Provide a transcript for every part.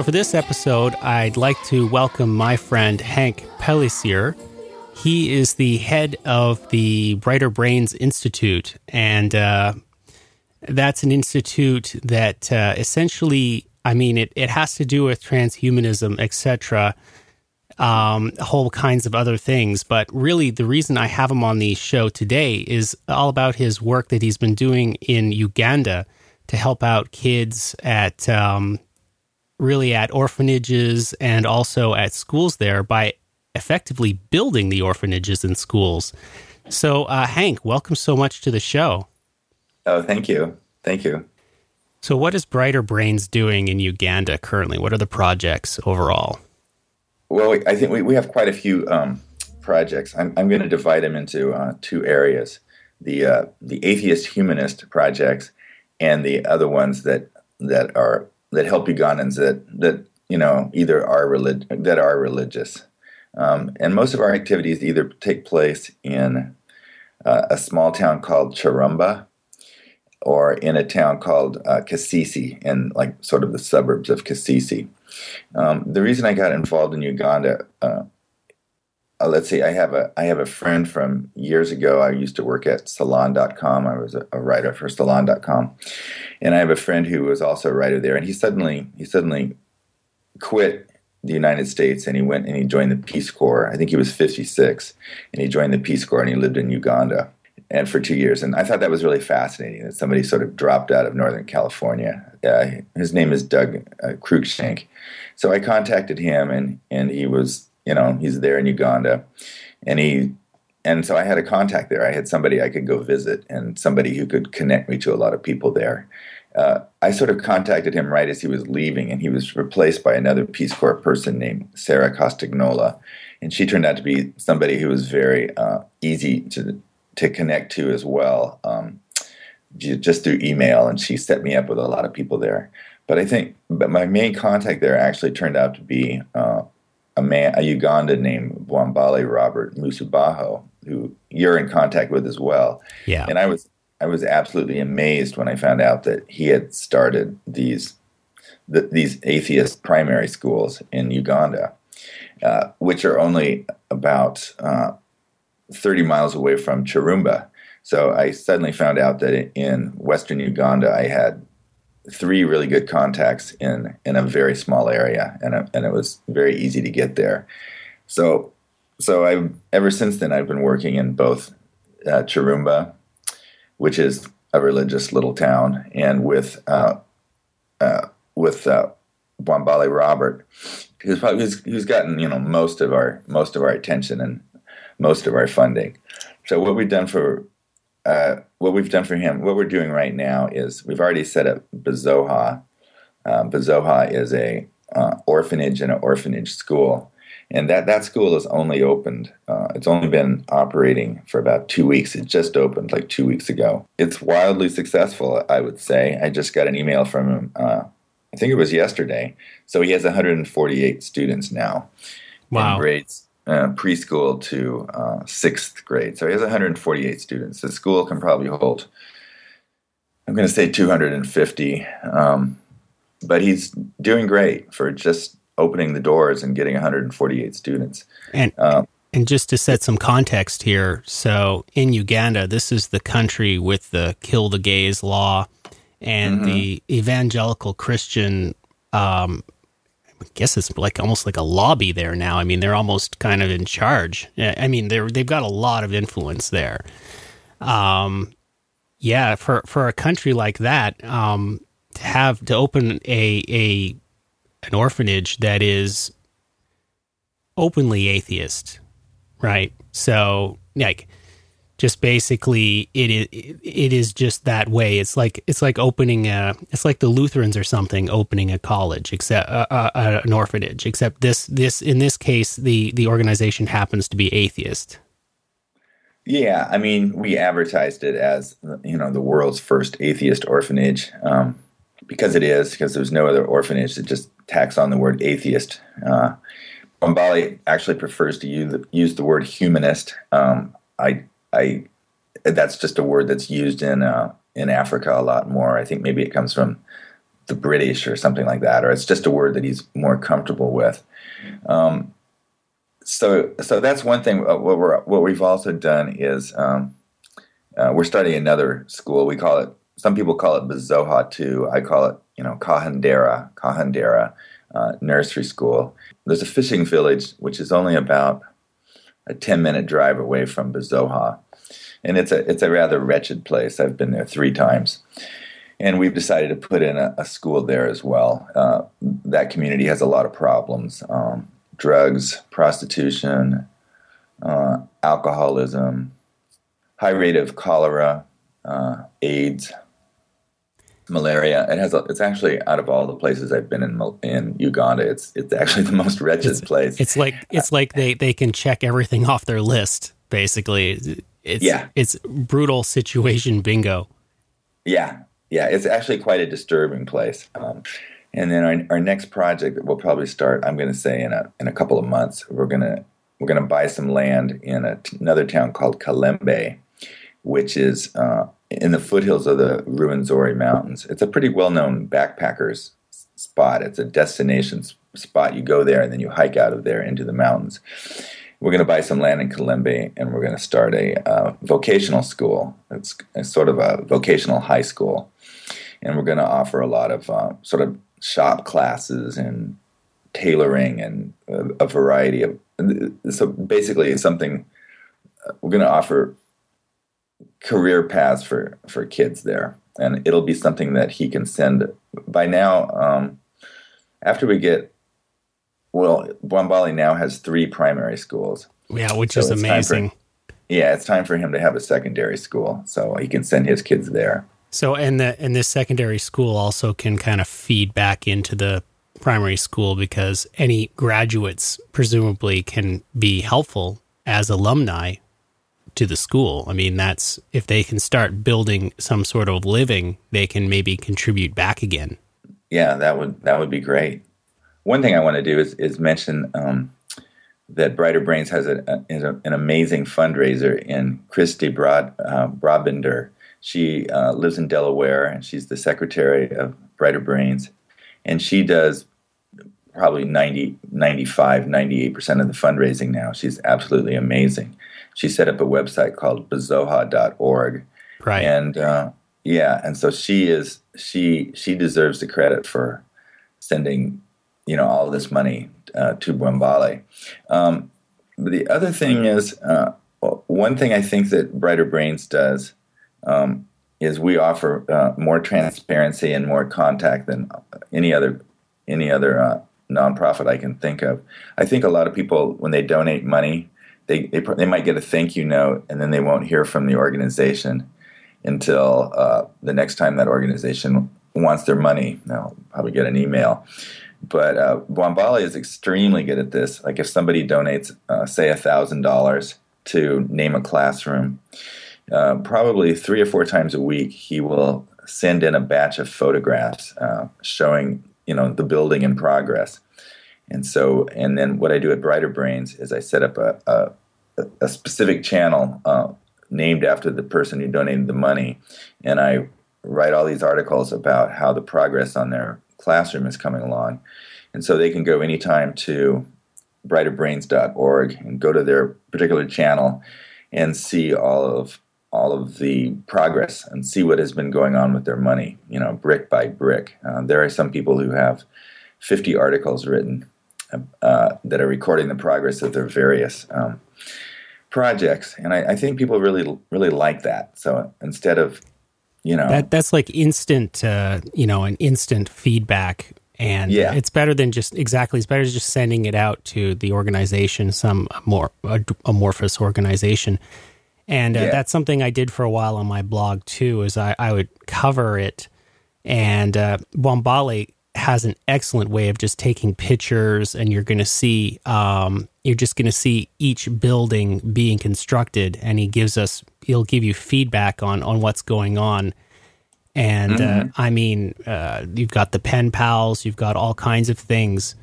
So, for this episode, I'd like to welcome my friend Hank Pellissier. He is the head of the Brighter Brains Institute, and uh, that's an institute that uh, essentially, I mean, it, it has to do with transhumanism, etc., um, whole kinds of other things. But really, the reason I have him on the show today is all about his work that he's been doing in Uganda to help out kids at um, really at orphanages and also at schools there by effectively building the orphanages and schools. So, uh, Hank, welcome so much to the show. Oh, thank you. Thank you. So, what is Brighter Brains doing in Uganda currently? What are the projects overall? Well, I think we, we have quite a few um, projects. I'm, I'm going to divide them into uh, two areas the, uh, the atheist humanist projects and the other ones that, that are that help Ugandans that that you know either are relig- that are religious, um, and most of our activities either take place in uh, a small town called Kyarumba, or in a town called uh, Kasese, in like sort of the suburbs of Kasese. Um, the reason I got involved in Uganda. Uh, uh, let's see, I have a I have a friend from years ago. I used to work at Salon.com. I was a, a writer for Salon.com, and I have a friend who was also a writer there. And he suddenly he suddenly quit the United States and he went and he joined the Peace Corps. I think he was 56, and he joined the Peace Corps and he lived in Uganda and for two years. And I thought that was really fascinating that somebody sort of dropped out of Northern California. Uh, his name is Doug uh. So I contacted him, and and he was you know he's there in Uganda, and he and so I had a contact there. I had somebody I could go visit, and somebody who could connect me to a lot of people there. Uh, I sort of contacted him right as he was leaving, and he was replaced by another Peace Corps person named Sarah Costagnola, and she turned out to be somebody who was very uh, easy to to connect to as well, um, just through email, and she set me up with a lot of people there. But I think, but my main contact there actually turned out to be uh, a man, a Ugandan named Bwambale Robert Musubaho, who you're in contact with as well. Yeah. And I was I was absolutely amazed when I found out that he had started these the, these atheist primary schools in Uganda, uh, which are only about uh, 30 miles away from Kyarumba. So I suddenly found out that in Western Uganda, I had three really good contacts in in a very small area, and and it was very easy to get there. So so I ever since then I've been working in both uh, Kyarumba, which is a religious little town, and with uh, uh, with uh, Robert, who's probably who's, who's gotten you know most of our most of our attention and most of our funding. So what we've done for uh, what we've done for him, what we're doing right now is we've already set up Bizoha. Uh, Bizoha is a uh, orphanage and an orphanage school, and that that school is only opened. Uh, it's only been operating for about two weeks. It just opened like two weeks ago. It's wildly successful, I would say. I just got an email from him. Uh, I think it was yesterday. So he has 148 students now. Wow. In grades uh, preschool to uh, sixth grade. So he has 148 students. The school can probably hold, I'm going to say 250. Um, but he's doing great for just opening the doors and getting 148 students. And um, and just to set some context here, so in Uganda, this is the country with the kill the gays law, and mm-hmm. the evangelical Christian um, I guess it's like almost like a lobby there now. I mean, they're almost kind of in charge. I mean, they're they've got a lot of influence there. Um, yeah, for for a country like that, um, to have to open a a an orphanage that is openly atheist, right? So like just basically it is it is just that way. It's like it's like opening a it's like the Lutherans or something opening a college, except uh, uh, uh, an orphanage. Except this this in this case the the organization happens to be atheist. Yeah, I mean we advertised it as you know the world's first atheist orphanage um, because it is because there's no other orphanage that just tacks on the word atheist. Uh, Bwambale actually prefers to use the, use the word humanist. Um, I I that's just a word that's used in uh, in Africa a lot more. I think maybe it comes from the British or something like that, or it's just a word that he's more comfortable with. Um, so, so that's one thing. Uh, what we're what we've also done is um, uh, we're starting another school. We call it. Some people call it Bizoha too. I call it, you know, Kahendero, Kahendero uh, Nursery School. There's a fishing village which is only about a 10 minute drive away from Bizoha, and it's a it's a rather wretched place. I've been there three times, and we've decided to put in a, a school there as well. Uh, that community has a lot of problems: um, drugs, prostitution, uh, alcoholism, high rate of cholera, uh, AIDS, malaria. It has. A, it's actually out of all the places I've been in in Uganda, it's it's actually the most wretched it's, place. It's like it's like they they can check everything off their list. Basically, it's yeah. it's brutal situation bingo. Yeah, yeah. It's actually quite a disturbing place. Um, and then our, our next project that we'll probably start, I'm going to say in a in a couple of months, we're gonna we're gonna buy some land in a, another town called Kilembe, which is uh, in the foothills of the Ruwenzori Mountains. It's a pretty well known backpackers spot. It's a destination spot. You go there and then you hike out of there into the mountains. We're going to buy some land in Kilembe and we're going to start a uh, vocational school. It's, sort of a vocational high school. And we're going to offer a lot of uh, sort of shop classes and tailoring and a, a variety of. So basically, something uh, we're going to offer career paths for for kids there, and it'll be something that he can send. By now, um, after we get well, Bwambale now has three primary schools. Yeah, which so is amazing. For, yeah, it's time for him to have a secondary school, so he can send his kids there. So, and the and this secondary school also can kind of feed back into the primary school because any graduates presumably can be helpful as alumni to the school. I mean, that's if they can start building some sort of living, they can maybe contribute back again. Yeah, that would that would be great. One thing I want to do is is mention um, that Brighter Brains has a, a, an amazing fundraiser in Christy Broad uh. She uh, lives in Delaware and she's the secretary of Brighter Brains, and she does probably 90, 95, 98% of the fundraising now. She's absolutely amazing she set up a website called bizoha.org. Right. And uh, yeah, and so she is she she deserves the credit for sending you know all this money uh, to Bwambale. Um, the other thing is uh, one thing I think that Brighter Brains does um, is we offer uh, more transparency and more contact than any other any other uh, nonprofit I can think of. I think a lot of people when they donate money they, they, they might get a thank you note and then they won't hear from the organization until uh, the next time that organization wants their money. They'll probably get an email. But uh, is extremely good at this. Like if somebody donates, uh, say, $1,000 to name a classroom, uh, probably three or four times a week, he will send in a batch of photographs uh, showing you know the building in progress. And so, and then what I do at Brighter Brains is I set up a, a, a specific channel uh, named after the person who donated the money, and I write all these articles about how the progress on their classroom is coming along. And so they can go anytime to brighterbrains.org and go to their particular channel and see all of all of the progress and see what has been going on with their money, you know, brick by brick. Uh, there are some people who have 50 articles written uh, that are recording the progress of their various um, projects, and I, I, think people really really like that. So instead of you know that that's like instant, uh, you know, an instant feedback. And yeah. it's better than just exactly. It's better than just sending it out to the organization, some more amorphous organization. And uh, yeah. that's something I did for a while on my blog too. Is I, I would cover it, and uh, Bwambale has an excellent way of just taking pictures and you're going to see um, you're just going to see each building being constructed and he gives us he'll give you feedback on on what's going on. And uh, mm-hmm. uh, i mean uh, you've got the pen pals you've got all kinds of things.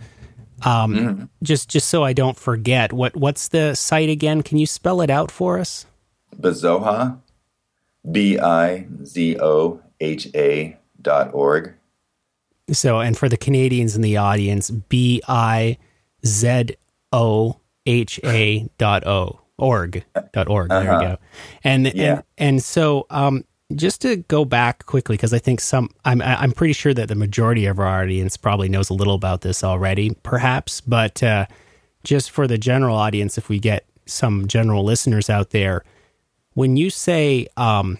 Um, mm-hmm. just just so i don't forget what what's the site again? Can you spell it out for us? Bizoha, b i z o h a dot org. So, and for the Canadians in the audience, B I Z O H A dot O org dot org. There uh-huh. you go. And yeah. and and so um, just to go back quickly because I think some I'm I'm pretty sure that the majority of our audience probably knows a little about this already, perhaps, but uh, just for the general audience, if we get some general listeners out there, when you say um,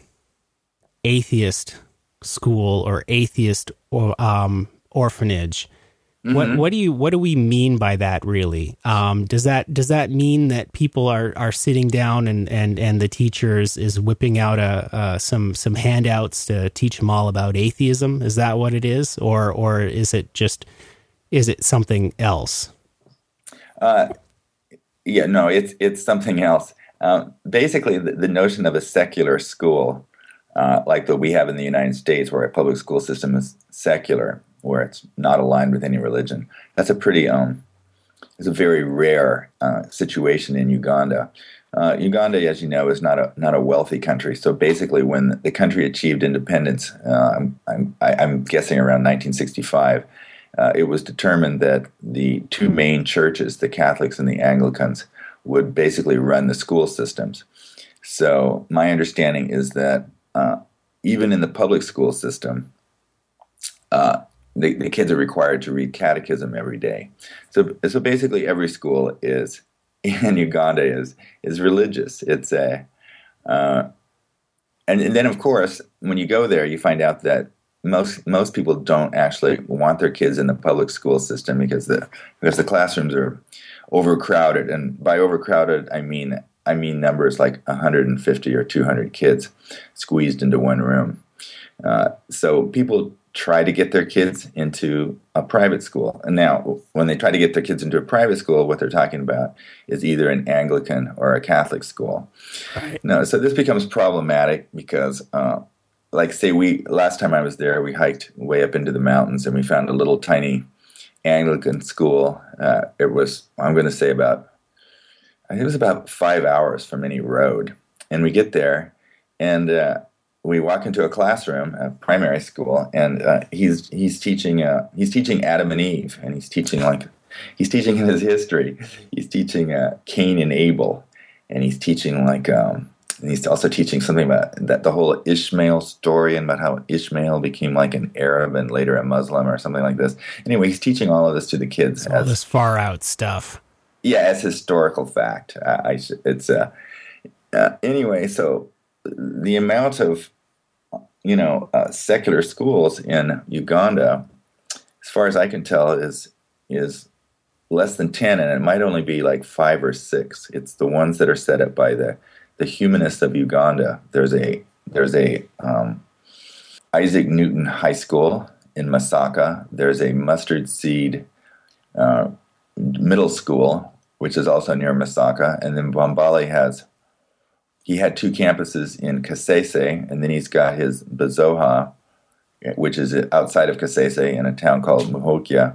atheist school or atheist or um, orphanage, Mm-hmm. What what do you what do we mean by that really? Um, does that does that mean that people are are sitting down and and and the teachers is whipping out a uh, some some handouts to teach them all about atheism? Is that what it is, or or is it just is it something else? Uh, yeah, no, it's it's something else. Um, basically, the, the, notion of a secular school, uh, like that we have in the United States, where a public school system is secular, where it's not aligned with any religion. That's a pretty um, it's a very rare uh, situation in Uganda. Uh, Uganda, as you know, is not a not a wealthy country. So basically, when the country achieved independence, uh, I'm, I'm, I'm guessing around 1965, uh, it was determined that the two main churches, the Catholics and the Anglicans, would basically run the school systems. So my understanding is that uh, even in the public school system, uh, the, the kids are required to read catechism every day. So, so basically, every school is in Uganda is is religious. It's a, uh, and, and then of course, when you go there, you find out that most most people don't actually want their kids in the public school system because the because the classrooms are overcrowded, and by overcrowded, I mean I mean numbers like 150 or 200 kids squeezed into one room. Uh, so people try to get their kids into a private school. And now, when they try to get their kids into a private school, what they're talking about is either an Anglican or a Catholic school. Right. No, so this becomes problematic because, uh, like, say we last time I was there, we hiked way up into the mountains and we found a little tiny Anglican school. Uh, it was, I'm going to say, about I think it was about five hours from any road. And we get there, and uh, we walk into a classroom, at primary school, and uh, he's he's teaching uh, he's teaching Adam and Eve, and he's teaching like he's teaching his history. He's teaching uh, Cain and Abel, and he's teaching like um, and he's also teaching something about that the whole Ishmael story and about how Ishmael became like an Arab and later a Muslim or something like this. Anyway, he's teaching all of this to the kids. all as, this far out stuff. Yeah, as historical fact. I, it's uh, uh, anyway. So the amount of you know, uh, secular schools in Uganda, as far as I can tell, is is less than ten, and it might only be like five or six. It's the ones that are set up by the the humanists of Uganda. There's a there's a um, Isaac Newton High School in Masaka. There's a Mustard Seed uh, Middle School, which is also near Masaka, and then Bwambale has he had two campuses in Kasese, and then he's got his Bizoha, which is outside of Kasese in a town called Muhokya,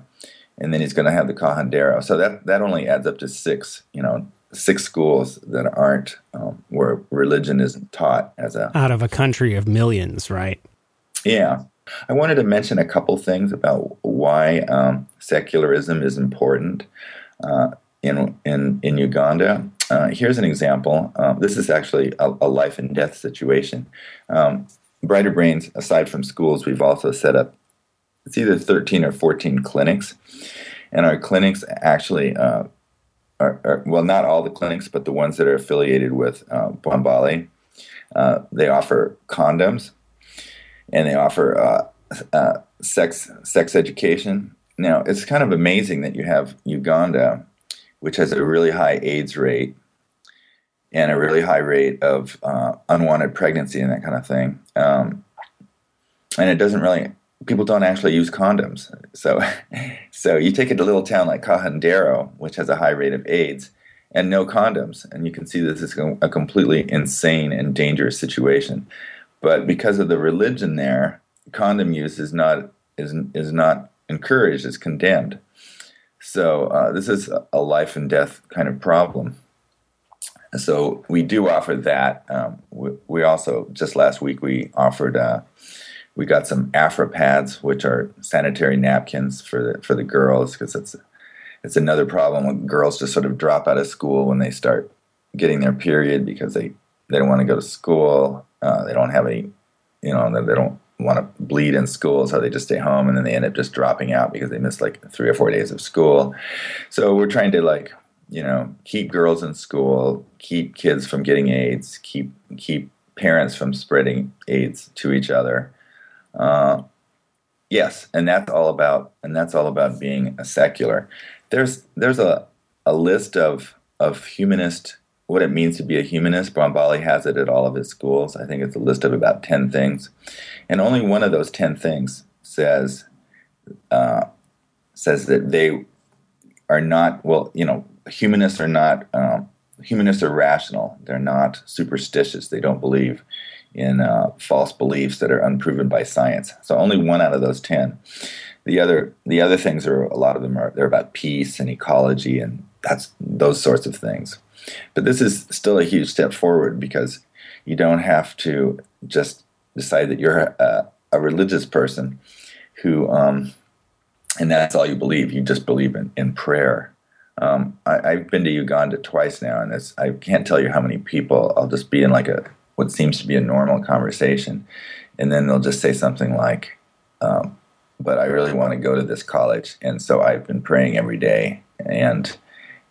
and then he's going to have the Kahendero. So that that only adds up to six, you know, six schools that aren't um, where religion isn't taught as a out of a country of millions, right? Yeah. I wanted to mention a couple things about why um, secularism is important uh, in in in Uganda. Uh, here's an example. Um, this is actually a, a, life and death situation. Um, Brighter Brains, aside from schools, we've also set up it's either 13 or 14 clinics. And our clinics actually uh, are, are, well, not all the clinics, but the ones that are affiliated with uh, Bwambale. Uh, they offer condoms and they offer uh, uh, sex sex education. Now, it's kind of amazing that you have Uganda, which has a really high AIDS rate, and a really high rate of uh, unwanted pregnancy and that kind of thing. Um, and it doesn't really people don't actually use condoms. So so you take it to a little town like Kahendero, which has a high rate of AIDS, and no condoms, and you can see this is a completely insane and dangerous situation. But because of the religion there, condom use is not is is not encouraged; it's condemned. So uh, this is a life and death kind of problem so we do offer that. Um, we, we, also just last week we offered uh, we got some AfriPads, which are sanitary napkins for the for the girls, because it's it's another problem when girls just sort of drop out of school when they start getting their period because they they don't want to go to school. Uh, they don't have any, you know, they don't want to bleed in school, so they just stay home, and then they end up just dropping out because they miss like three or four days of school. So we're trying to like, you know, keep girls in school, keep kids from getting AIDS, keep keep parents from spreading AIDS to each other. Uh, yes, and that's all about and that's all about being a secular. There's there's a a list of of humanist what it means to be a humanist. Bwambale has it at all of his schools. I think it's a list of about 10 things. And only one of those 10 things says, uh, says that they are not, well, you know, humanists are not, um, humanists are rational. They're not superstitious. They don't believe in uh, false beliefs that are unproven by science. So only one out of those 10. The other, the other things are, a lot of them are, they're about peace and ecology and that's those sorts of things. But this is still a huge step forward because you don't have to just decide that you're a, a religious person who, um, and that's all you believe. You just believe in, in prayer. Um, I, have been to Uganda twice now, and it's, I can't tell you how many people I'll just be in like a what seems to be a normal conversation, and then they'll just say something like, um, "But I really want to go to this college, and so I've been praying every day, and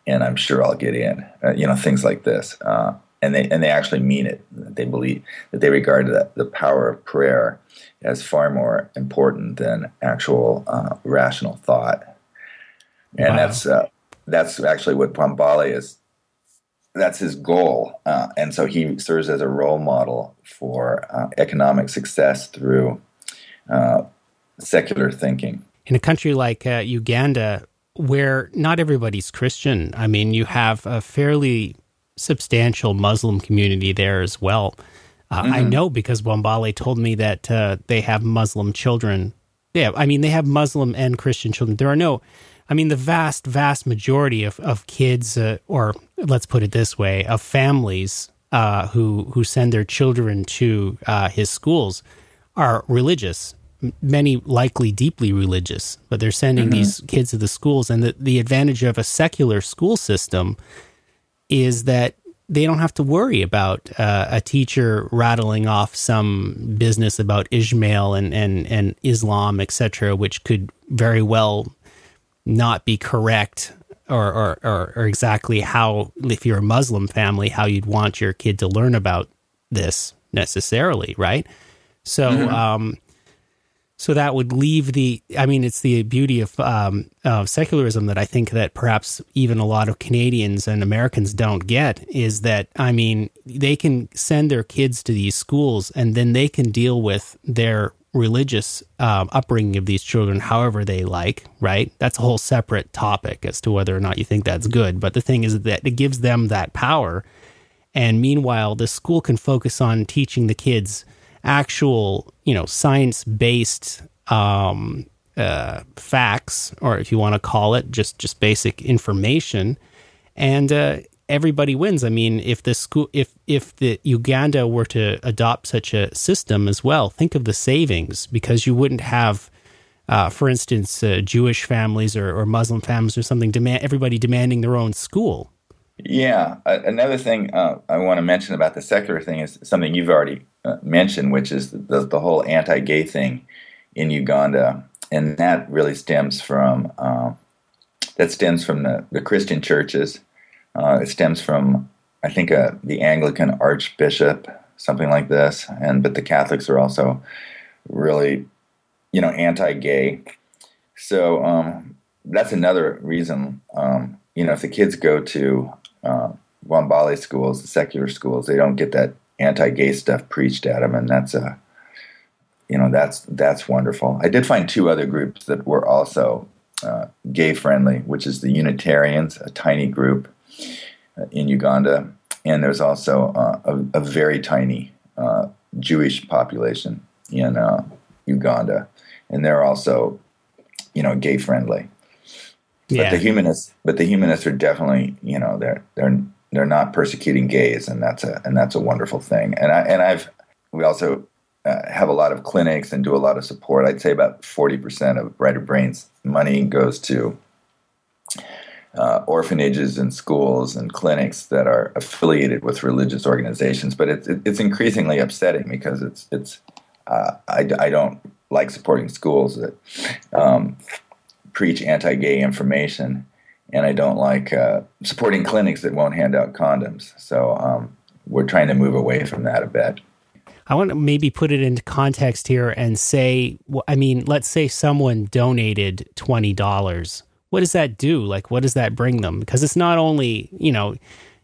and I'm sure I'll get in. Uh, you know, things like this. Uh, and they and they actually mean it. They believe that they regard the, the power of prayer as far more important than actual uh, rational thought. And wow. that's uh, that's actually what Bwambale is. That's his goal, uh, and so he serves as a role model for uh, economic success through secular thinking. In a country like Uganda, where not everybody's Christian. I mean, you have a fairly substantial Muslim community there as well. Uh, mm-hmm. I know because Bwambale told me that uh, they have Muslim children. Yeah, I mean, they have Muslim and Christian children. There are no, I mean, the vast, vast majority of, of kids, uh, or let's put it this way, of families uh, who, who send their children to uh, his schools are religious many likely deeply religious, but they're sending mm-hmm. these kids to the schools. And the, the advantage of a secular school system is that they don't have to worry about uh, a teacher rattling off some business about Ishmael and, and, and Islam, etc., which could very well not be correct or, or, or, or, exactly how, if you're a Muslim family, how you'd want your kid to learn about this necessarily, right? So, mm-hmm. um, so that would leave the. I mean, it's the beauty of um, of secularism that I think that perhaps even a lot of Canadians and Americans don't get is that I mean they can send their kids to these schools and then they can deal with their religious um, upbringing of these children however they like. Right? That's a whole separate topic as to whether or not you think that's good. But the thing is that it gives them that power. And meanwhile, the school can focus on teaching the kids actual, you know, science based um, uh, facts, or if you want to call it just just basic information, and uh, everybody wins. I mean, if the school, if if the Uganda were to adopt such a system as well, think of the savings because you wouldn't have. Uh, for instance, uh, Jewish families or, or, Muslim families or something, demand everybody demanding their own school. Yeah, another thing uh, I want to mention about the secular thing is something you've already uh, mentioned, which is the, the whole anti-gay thing in Uganda, and that really stems from uh, that stems from the, the Christian churches. Uh, it stems from I think uh, the Anglican Archbishop, something like this, and but the Catholics are also really, you know, anti-gay. So um, that's another reason. Um, you know, if the kids go to uh, Bwambale schools, the secular schools, they don't get that anti-gay stuff preached at them, and that's a you know that's that's wonderful. I did find two other groups that were also uh, gay friendly, which is the Unitarians, a tiny group uh, in Uganda, and there's also uh, a, a, very tiny uh, Jewish population in uh, Uganda, and they're also you know gay friendly. Yeah. But the humanists, but the humanists are definitely you know they're they're they're not persecuting gays, and that's a and that's a wonderful thing. And I and I've we also uh, have a lot of clinics and do a lot of support. I'd say about 40% of Brighter Brains money goes to uh, orphanages and schools and clinics that are affiliated with religious organizations. But it's it's increasingly upsetting because it's it's uh, I, I don't like supporting schools that um, preach anti-gay information, and I don't like uh, supporting clinics that won't hand out condoms. So um, we're trying to move away from that a bit. I want to maybe put it into context here and say, I mean, let's say someone donated twenty dollars what does that do? Like, what does that bring them? Because it's not only, you know,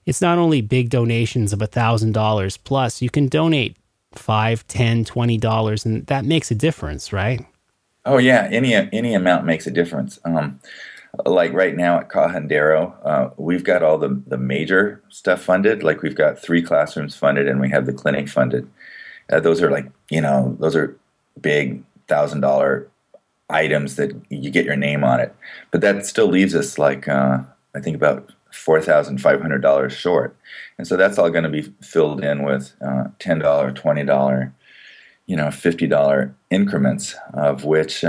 it's not only big donations of a thousand dollars plus, you can donate five, ten, twenty dollars, and that makes a difference, right? Oh yeah, any any amount makes a difference. Um, like right now at Kahendero, uh, we've got all the the major stuff funded. Like we've got three classrooms funded, and we have the clinic funded. Uh, those are like you know those are big thousand dollar items that you get your name on it. But that still leaves us like uh, I think about four thousand five hundred dollars short, and so that's all going to be filled in with uh, ten dollar, twenty dollar, you know, fifty dollar increments, of which.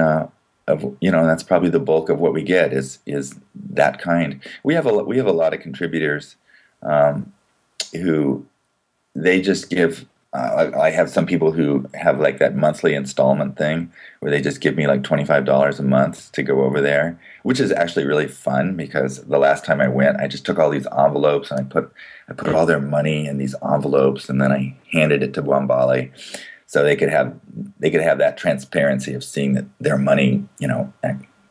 Of you know that's probably the bulk of what we get is is that kind. We have a we have a lot of contributors um, who they just give uh, I have some people who have like that monthly installment thing where they just give me like $25 a month to go over there, which is actually really fun because the last time I went, I just took all these envelopes and I put I put all their money in these envelopes and then I handed it to Bwambale so they could have they could have that transparency of seeing that their money, you know,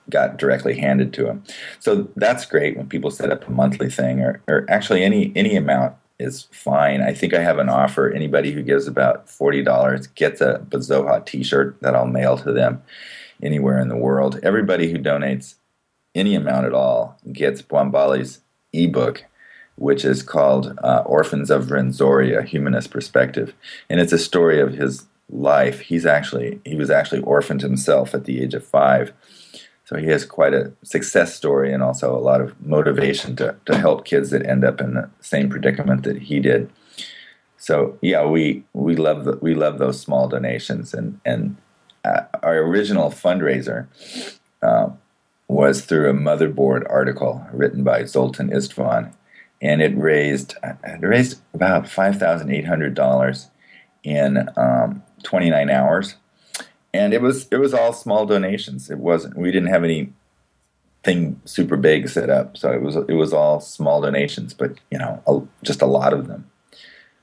got directly handed to them. So that's great when people set up a monthly thing or, or actually any any amount is fine. I think I have an offer. Anybody who gives about forty dollars gets a Bizoha T-shirt that I'll mail to them anywhere in the world. Everybody who donates any amount at all gets Bwambale's ebook, which is called uh, "Orphans of Rwenzori: A Humanist Perspective," and it's a story of his life. He's actually he was actually orphaned himself at the age of five so he has quite a success story and also a lot of motivation to, to help kids that end up in the same predicament that he did. So yeah, we we love the, we love those small donations and and uh, our original fundraiser uh, was through a motherboard article written by Zoltan Istvan, and it raised it raised about five thousand eight hundred dollars in um, twenty nine hours and it was it was all small donations. It wasn't we didn't have anything super big set up, so it was it was all small donations, but you know a, just a lot of them,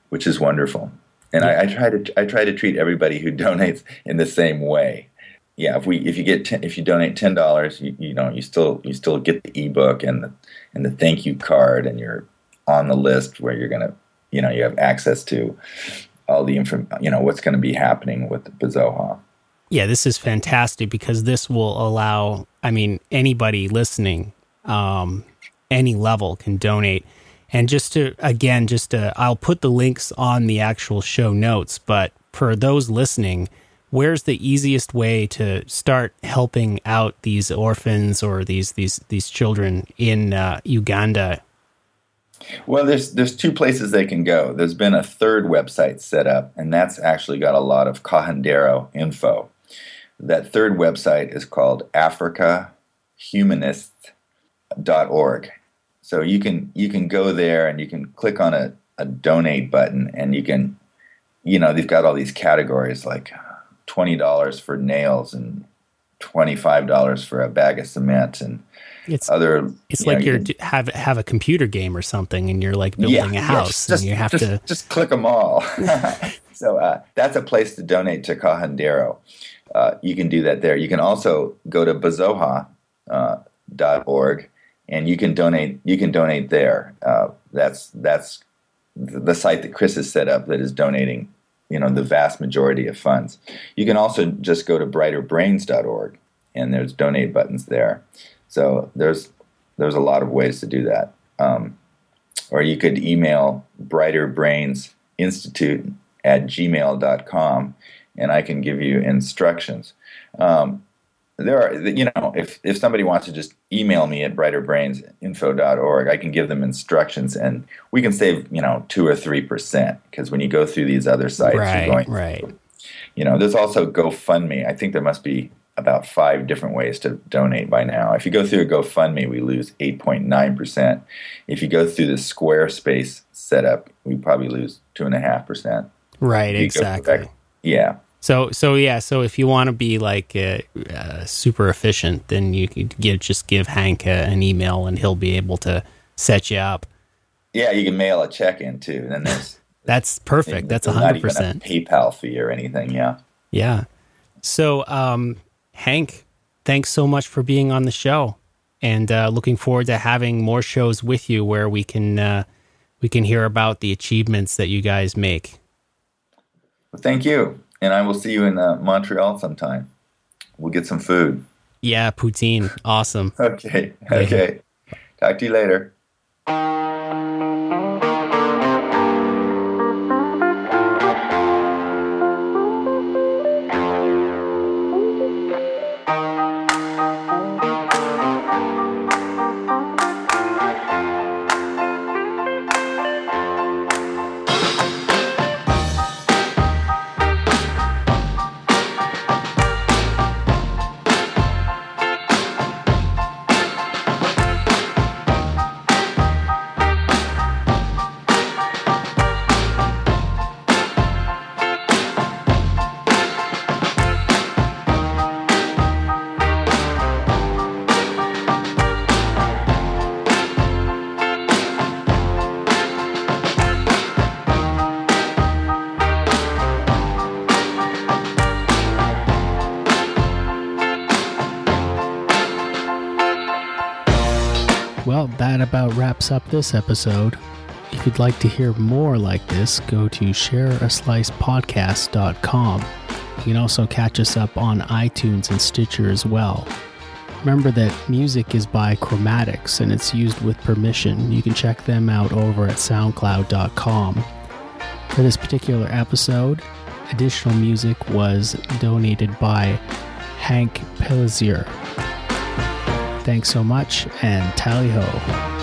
which is wonderful. And I, I, try to I try to treat everybody who donates in the same way. Yeah, if we if you get ten, if you donate ten dollars, you, you know you still you still get the ebook and the and the thank you card, and you're on the list where you're gonna you know you have access to all the info you know what's going to be happening with Bizoha. Yeah, this is fantastic because this will allow, I mean, anybody listening, um, any level can donate. And just to, again, just to, I'll put the links on the actual show notes, but for those listening, where's the easiest way to start helping out these orphans or these these these children in uh, Uganda? Well, there's there's two places they can go. There's been a third website set up, and that's actually got a lot of Kahendero info. That third website is called africahumanist.org. So you can you can go there and you can click on a, a donate button and you can you know, they've got all these categories like twenty dollars for nails and twenty five dollars for a bag of cement and it's other. It's you like know, you're you have have a computer game or something, and you're like building yeah, a house, yeah, just, and you have just, to just click them all. so uh, that's a place to donate to Kahendero uh, you can do that there. You can also go to bizoha.org uh, and you can donate. You can donate there. Uh, that's that's the site that Chris has set up that is donating. You know the vast majority of funds. You can also just go to brighterbrains.org and there's donate buttons there. So there's there's a lot of ways to do that. Um, or you could email brighterbrainsinstitute at gmail.com and I can give you instructions. Um, there are, you know, if, if somebody wants to just email me at brighterbrainsinfo.org, I can give them instructions and we can save, you know, two or 3% because when you go through these other sites, right, you're going, right. you know, there's also GoFundMe. I think there must be about five different ways to donate by now. If you go through a GoFundMe, we lose 8.9%. If you go through the Squarespace setup, we probably lose 2.5%. Right, exactly. yeah. So, so yeah, so if you want to be like uh, uh, super efficient, then you could give, just give Hank uh, an email and he'll be able to set you up. Yeah, you can mail a check in too. And then there's that's perfect. That's a hundred percent PayPal fee or anything. Yeah. Yeah. So, um, Hank, thanks so much for being on the show, and uh, looking forward to having more shows with you where we can uh, we can hear about the achievements that you guys make. Well, thank you, and I will see you in uh, Montreal sometime. We'll get some food. Yeah, poutine. Awesome. okay. Okay. Talk to you later. Wraps up this episode. If you'd like to hear more like this, go to shareaslicepodcast.com. You can also catch us up on iTunes and Stitcher as well. Remember that music is by Chromatics and it's used with permission. You can check them out over at soundcloud.com. For this particular episode, additional music was donated by Hank Pellissier. Thanks so much and tally ho.